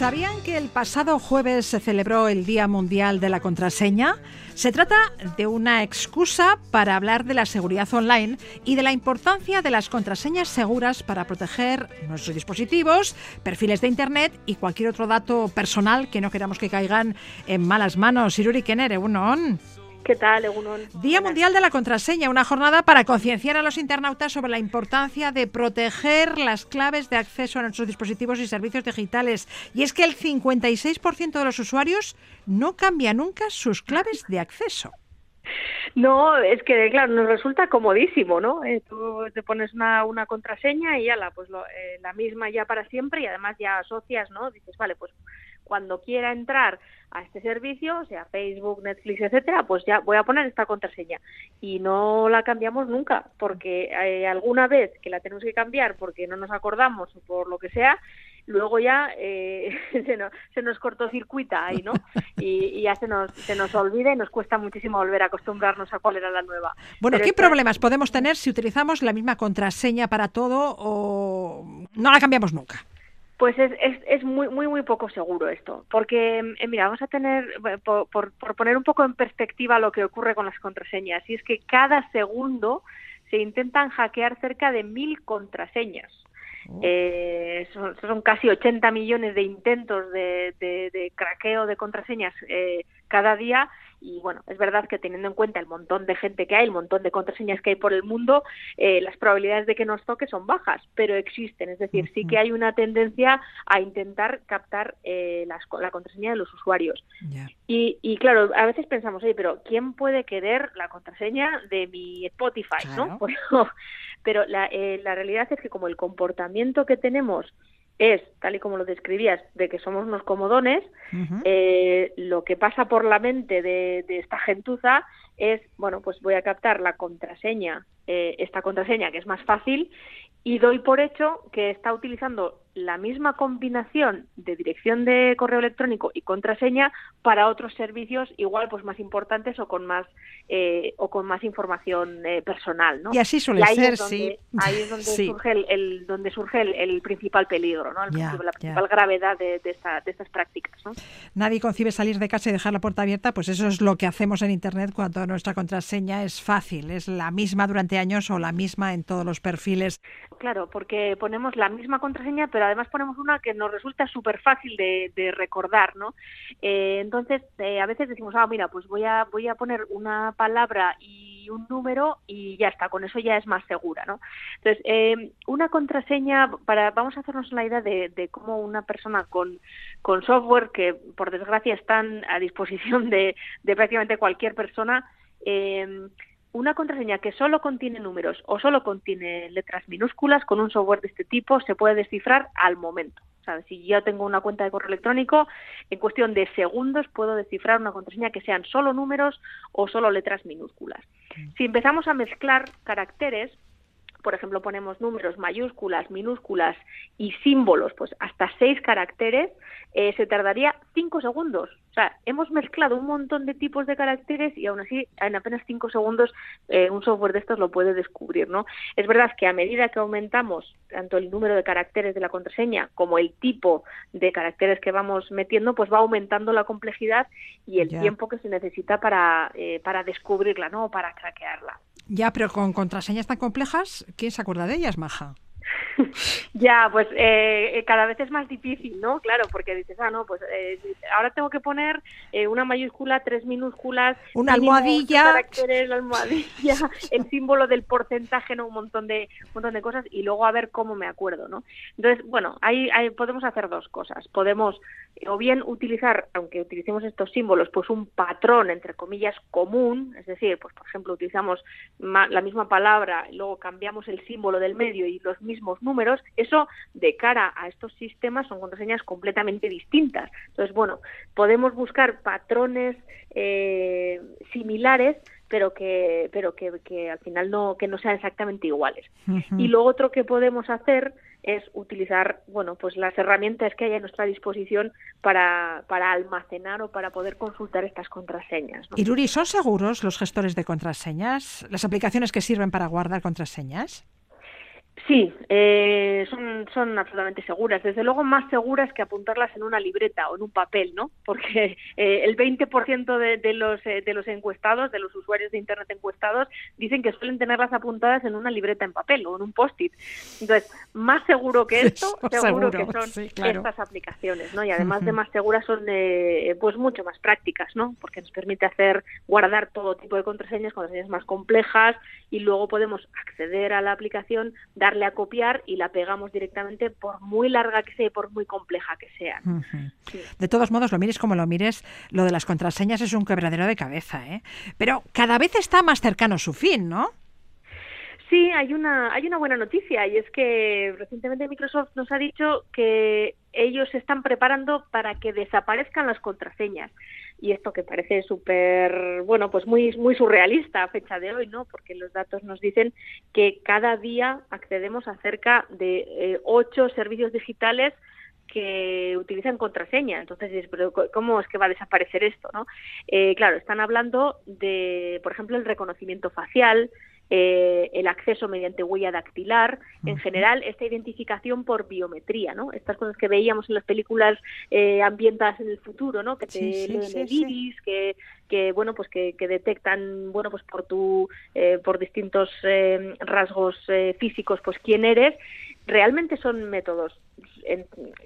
¿Sabían que el pasado jueves se celebró el Día Mundial de la Contraseña? Se trata de una excusa para hablar de la seguridad online y de la importancia de las contraseñas seguras para proteger nuestros dispositivos, perfiles de Internet y cualquier otro dato personal que no queramos que caigan en malas manos. Iruri Kenere, uno. ¿Qué tal, Día Mundial de la Contraseña, una jornada para concienciar a los internautas sobre la importancia de proteger las claves de acceso a nuestros dispositivos y servicios digitales. Y es que el 56% de los usuarios no cambia nunca sus claves de acceso. No, es que claro, nos resulta comodísimo, ¿no? Eh, tú te pones una, una contraseña y ya la, pues eh, la misma ya para siempre y además ya asocias, ¿no? Dices, vale, pues cuando quiera entrar a este servicio, sea Facebook, Netflix, etcétera, pues ya voy a poner esta contraseña y no la cambiamos nunca, porque eh, alguna vez que la tenemos que cambiar porque no nos acordamos o por lo que sea, luego ya eh, se, nos, se nos cortocircuita ahí, ¿no? Y, ya se nos, se nos olvida y nos cuesta muchísimo volver a acostumbrarnos a cuál era la nueva. Bueno, ¿qué problemas podemos tener si utilizamos la misma contraseña para todo o no la cambiamos nunca? Pues es, es, es, muy, muy, muy poco seguro esto, porque, eh, mira, vamos a tener, por, por, poner un poco en perspectiva lo que ocurre con las contraseñas, y es que cada segundo se intentan hackear cerca de mil contraseñas. Oh. Eh, son, son, casi 80 millones de intentos de, de, de craqueo de contraseñas eh, cada día y bueno, es verdad que teniendo en cuenta el montón de gente que hay, el montón de contraseñas que hay por el mundo, eh, las probabilidades de que nos toque son bajas, pero existen. Es decir, sí que hay una tendencia a intentar captar eh, las, la contraseña de los usuarios. Y, y, claro, a veces pensamos, oye, pero ¿quién puede querer la contraseña de mi Spotify? ¿no? pero la, eh, la realidad es que como el comportamiento que tenemos es, tal y como lo describías, de que somos unos comodones, eh, lo que pasa por la mente de, de, esta gentuza es, bueno, pues voy a captar la contraseña, eh, esta contraseña que es más fácil, y doy por hecho que está utilizando la misma combinación de dirección de correo electrónico y contraseña para otros servicios igual pues más importantes o con más eh, o con más información eh, personal ¿no? y así suele ser sí ahí es donde surge el, donde surge el, principal peligro ¿no? la principal gravedad de, de, estas prácticas ¿no? nadie concibe salir de casa y dejar la puerta abierta pues eso es lo que hacemos en internet cuando nuestra contraseña es fácil es la misma durante años o la misma en todos los perfiles claro porque ponemos la misma contraseña pero además ponemos una que nos resulta súper fácil de, recordar, ¿no? Eh, entonces, eh, a veces decimos, ah, mira, pues voy a, voy a poner una palabra y un número y ya está, con eso ya es más segura, ¿no? Entonces, eh, una contraseña, para, vamos a hacernos la idea de, de cómo una persona con, con software que, por desgracia, están a disposición de, de prácticamente cualquier persona, una contraseña que solo contiene números o solo contiene letras minúsculas con un software de este tipo se puede descifrar al momento. O sea, si yo tengo una cuenta de correo electrónico, en cuestión de segundos puedo descifrar una contraseña que sean solo números o solo letras minúsculas. Si empezamos a mezclar caracteres, por ejemplo, ponemos números, mayúsculas, minúsculas y símbolos, pues hasta seis caracteres, eh, se tardaría cinco segundos. O sea, hemos mezclado un montón de tipos de caracteres y aún así en apenas cinco segundos eh, un software de estos lo puede descubrir, ¿no? Es verdad que a medida que aumentamos tanto el número de caracteres de la contraseña como el tipo de caracteres que vamos metiendo, pues va aumentando la complejidad y el tiempo que se necesita para, eh, para descubrirla, ¿no? O para craquearla. Ya, pero con contraseñas tan complejas, ¿quién se acuerda de ellas, Maja? ya, pues eh, eh, cada vez es más difícil, ¿no? Claro, porque dices, ah, no, pues eh, ahora tengo que poner una mayúscula, tres minúsculas, una almohadilla, la almohadilla, el símbolo del porcentaje, ¿no? Un montón de, un montón de cosas y luego a ver cómo me acuerdo, ¿no? Entonces, bueno, ahí, ahí podemos hacer dos cosas. Podemos o bien utilizar, aunque utilicemos estos símbolos, pues un patrón, entre comillas, común, es decir, pues por ejemplo, utilizamos la misma palabra, luego cambiamos el símbolo del medio y los mismos números, eso de cara a estos sistemas son contraseñas completamente distintas. Entonces, bueno, podemos buscar patrones eh, similares pero que pero que, que, al final no que no sean exactamente iguales. Y lo otro que podemos hacer es utilizar bueno pues las herramientas que hay a nuestra disposición para, para almacenar o para poder consultar estas contraseñas ¿Y Iruri son seguros los gestores de contraseñas las aplicaciones que sirven para guardar contraseñas Sí, eh, son, son absolutamente seguras. Desde luego más seguras que apuntarlas en una libreta o en un papel, ¿no? Porque eh, el 20% de, de, los, eh, de los encuestados, de los usuarios de Internet encuestados, dicen que suelen tenerlas apuntadas en una libreta en papel o en un post-it. Entonces, más seguro que esto, seguro, que son estas aplicaciones, ¿no? Y además de más seguras son pues mucho más prácticas, ¿no? Porque nos permite hacer, guardar todo tipo de contraseñas, contraseñas más complejas y luego podemos acceder a la aplicación, darle a copiar y la pegamos directamente por muy larga que sea y por muy compleja que sea. De todos modos, lo mires como lo mires, lo de las contraseñas es un quebradero de cabeza, ¿eh? Pero cada vez está más cercano su fin, ¿no? Sí, hay una, hay una buena noticia y es que recientemente Microsoft nos ha dicho que ellos se están preparando para que desaparezcan las contraseñas y esto que parece súper, bueno, pues muy, muy surrealista a fecha de hoy, ¿no? Porque los datos nos dicen que cada día accedemos a cerca de eh, ocho servicios digitales que utilizan contraseña. Entonces, ¿cómo es que va a desaparecer esto? ¿no? Eh, claro, están hablando de, por ejemplo, el reconocimiento facial, eh, el acceso mediante huella dactilar, en general esta identificación por biometría, ¿no? Estas cosas que veíamos en las películas eh, ambientadas en el futuro, ¿no? Que te leen el iris, que, que bueno pues que, detectan bueno pues por tu eh, por distintos eh, rasgos físicos pues quién eres realmente son métodos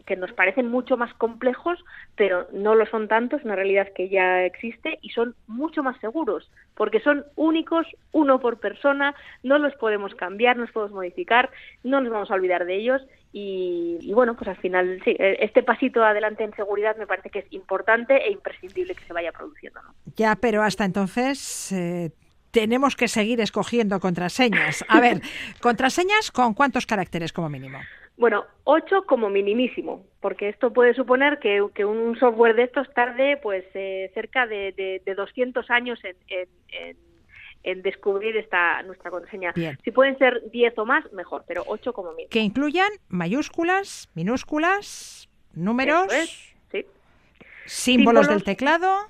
que nos parecen mucho más complejos, pero no lo son tanto, es una realidad que ya existe y son mucho más seguros, porque son únicos, uno por persona, no los podemos cambiar, no los podemos modificar, no nos vamos a olvidar de ellos y, bueno, pues al final sí, e, este pasito adelante en seguridad me parece que es importante e imprescindible que se vaya produciendo. Ya, pero hasta entonces eh, tenemos que seguir escogiendo contraseñas. A ver, contraseñas con cuántos caracteres como mínimo. Bueno, ocho como minimísimo, porque esto puede suponer que, un software de estos tarde pues eh, cerca de, de, 200 años en, descubrir esta nuestra contraseña. Si pueden ser 10 o más, mejor, pero 8 como mínimo. Que incluyan mayúsculas, minúsculas, números, símbolos del teclado.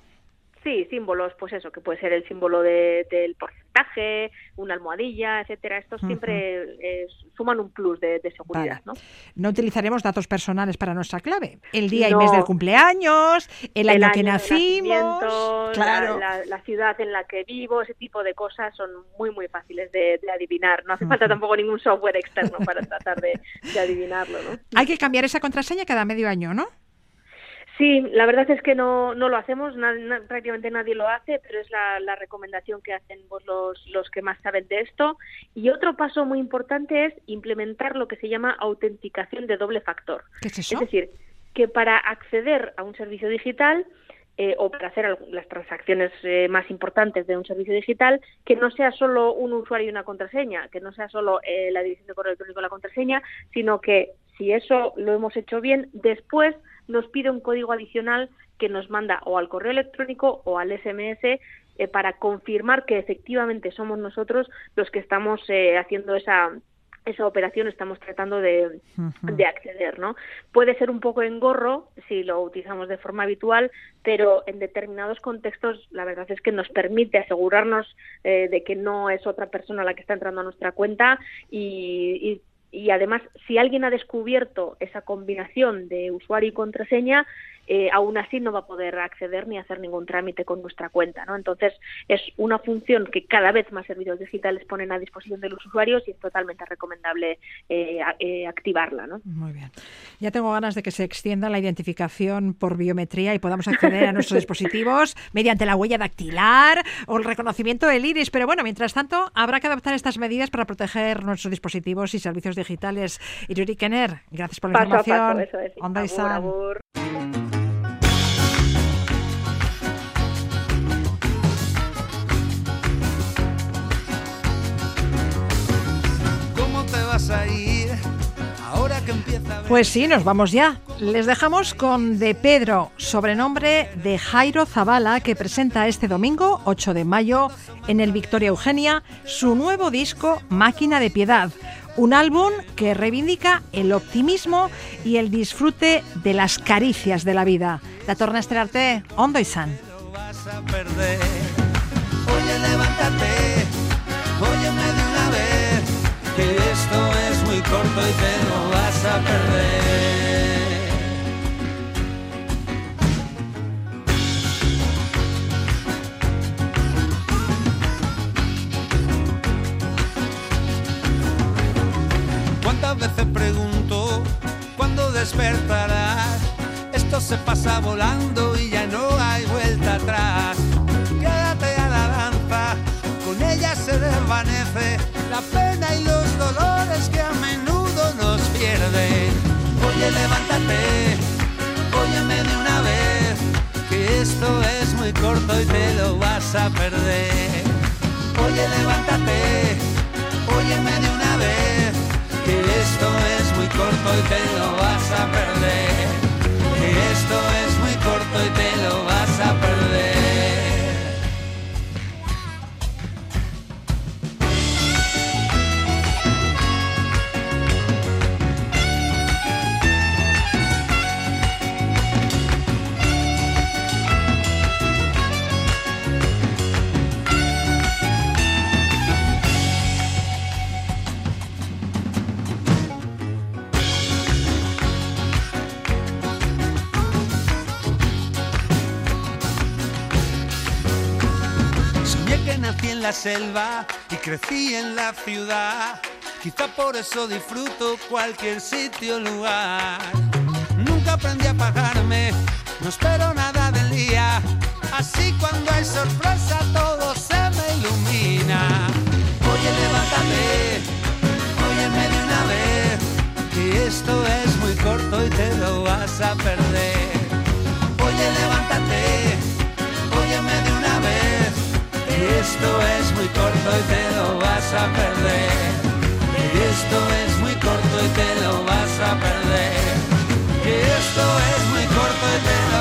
Sí, símbolos, pues eso, que puede ser el símbolo de, del porcentaje, una almohadilla, etcétera. Estos siempre eh, suman un plus de, seguridad, ¿no? No utilizaremos datos personales para nuestra clave. El día y mes del cumpleaños, el, año, que nacimos, claro. la, ciudad en la que vivo, ese tipo de cosas son muy, muy fáciles de, adivinar. No hace falta tampoco ningún software externo para tratar de, adivinarlo, ¿no? Hay que cambiar esa contraseña cada medio año, ¿no? Sí, la verdad es que no, no lo hacemos, prácticamente nadie lo hace, pero es la, recomendación que hacen pues, los, los que más saben de esto. Y otro paso muy importante es implementar lo que se llama autenticación de doble factor. ¿Qué es eso? Es decir, que para acceder a un servicio digital eh, o para hacer las transacciones eh, más importantes de un servicio digital, que no sea solo un usuario y una contraseña, que no sea solo eh, la dirección de correo electrónico y la contraseña, sino que si eso lo hemos hecho bien, después nos pide un código adicional que nos manda o al correo electrónico o al SMS para confirmar que efectivamente somos nosotros los que estamos haciendo esa esa operación estamos tratando de, acceder, ¿no? Puede ser un poco engorro si lo utilizamos de forma habitual, pero en determinados contextos la verdad es que nos permite asegurarnos eh, de que no es otra persona la que está entrando a nuestra cuenta y, y además si alguien ha descubierto esa combinación de usuario y contraseña eh, aún así no va a poder acceder ni hacer ningún trámite con nuestra cuenta. ¿no? Entonces, es una función que cada vez más servicios digitales ponen a disposición de los usuarios y es totalmente recomendable eh, eh, activarla. ¿no? Muy bien. Ya tengo ganas de que se extienda la identificación por biometría y podamos acceder a nuestros dispositivos mediante la huella dactilar o el reconocimiento del iris. Pero bueno, mientras tanto, habrá que adoptar estas medidas para proteger nuestros dispositivos y servicios digitales. Iruri Kenner, gracias por la información. Pues sí, nos vamos ya. Les dejamos con De Pedro, sobrenombre de Jairo Zavala, que presenta este domingo, 8 de mayo, en el Victoria Eugenia, su nuevo disco Máquina de Piedad. Un álbum que reivindica el optimismo y el disfrute de las caricias de la vida. La torna estrenarte, Ondo y San. Oye, levántate, óyeme de una vez, que esto es corto y te lo vas a perder. ¿Cuántas veces pregunto cuándo despertarás? Esto se pasa volando y ya no hay vuelta atrás. Óyeme de una vez, que esto es muy corto y te lo vas a perder. Oye, levántate, óyeme de una vez, que esto es muy corto y te lo vas a perder. La selva y crecí en la ciudad. Quizá por eso disfruto cualquier sitio o lugar. Nunca aprendí a pagarme, no espero nada del día. Así cuando hay sorpresa todo se me ilumina. Oye, levántate, óyeme de una vez, que esto es muy corto y te lo vas a perder. Oye, levántate, óyeme de una vez esto es muy corto y te lo vas a perder. Esto es muy corto y te lo vas a perder. Esto es muy corto y te lo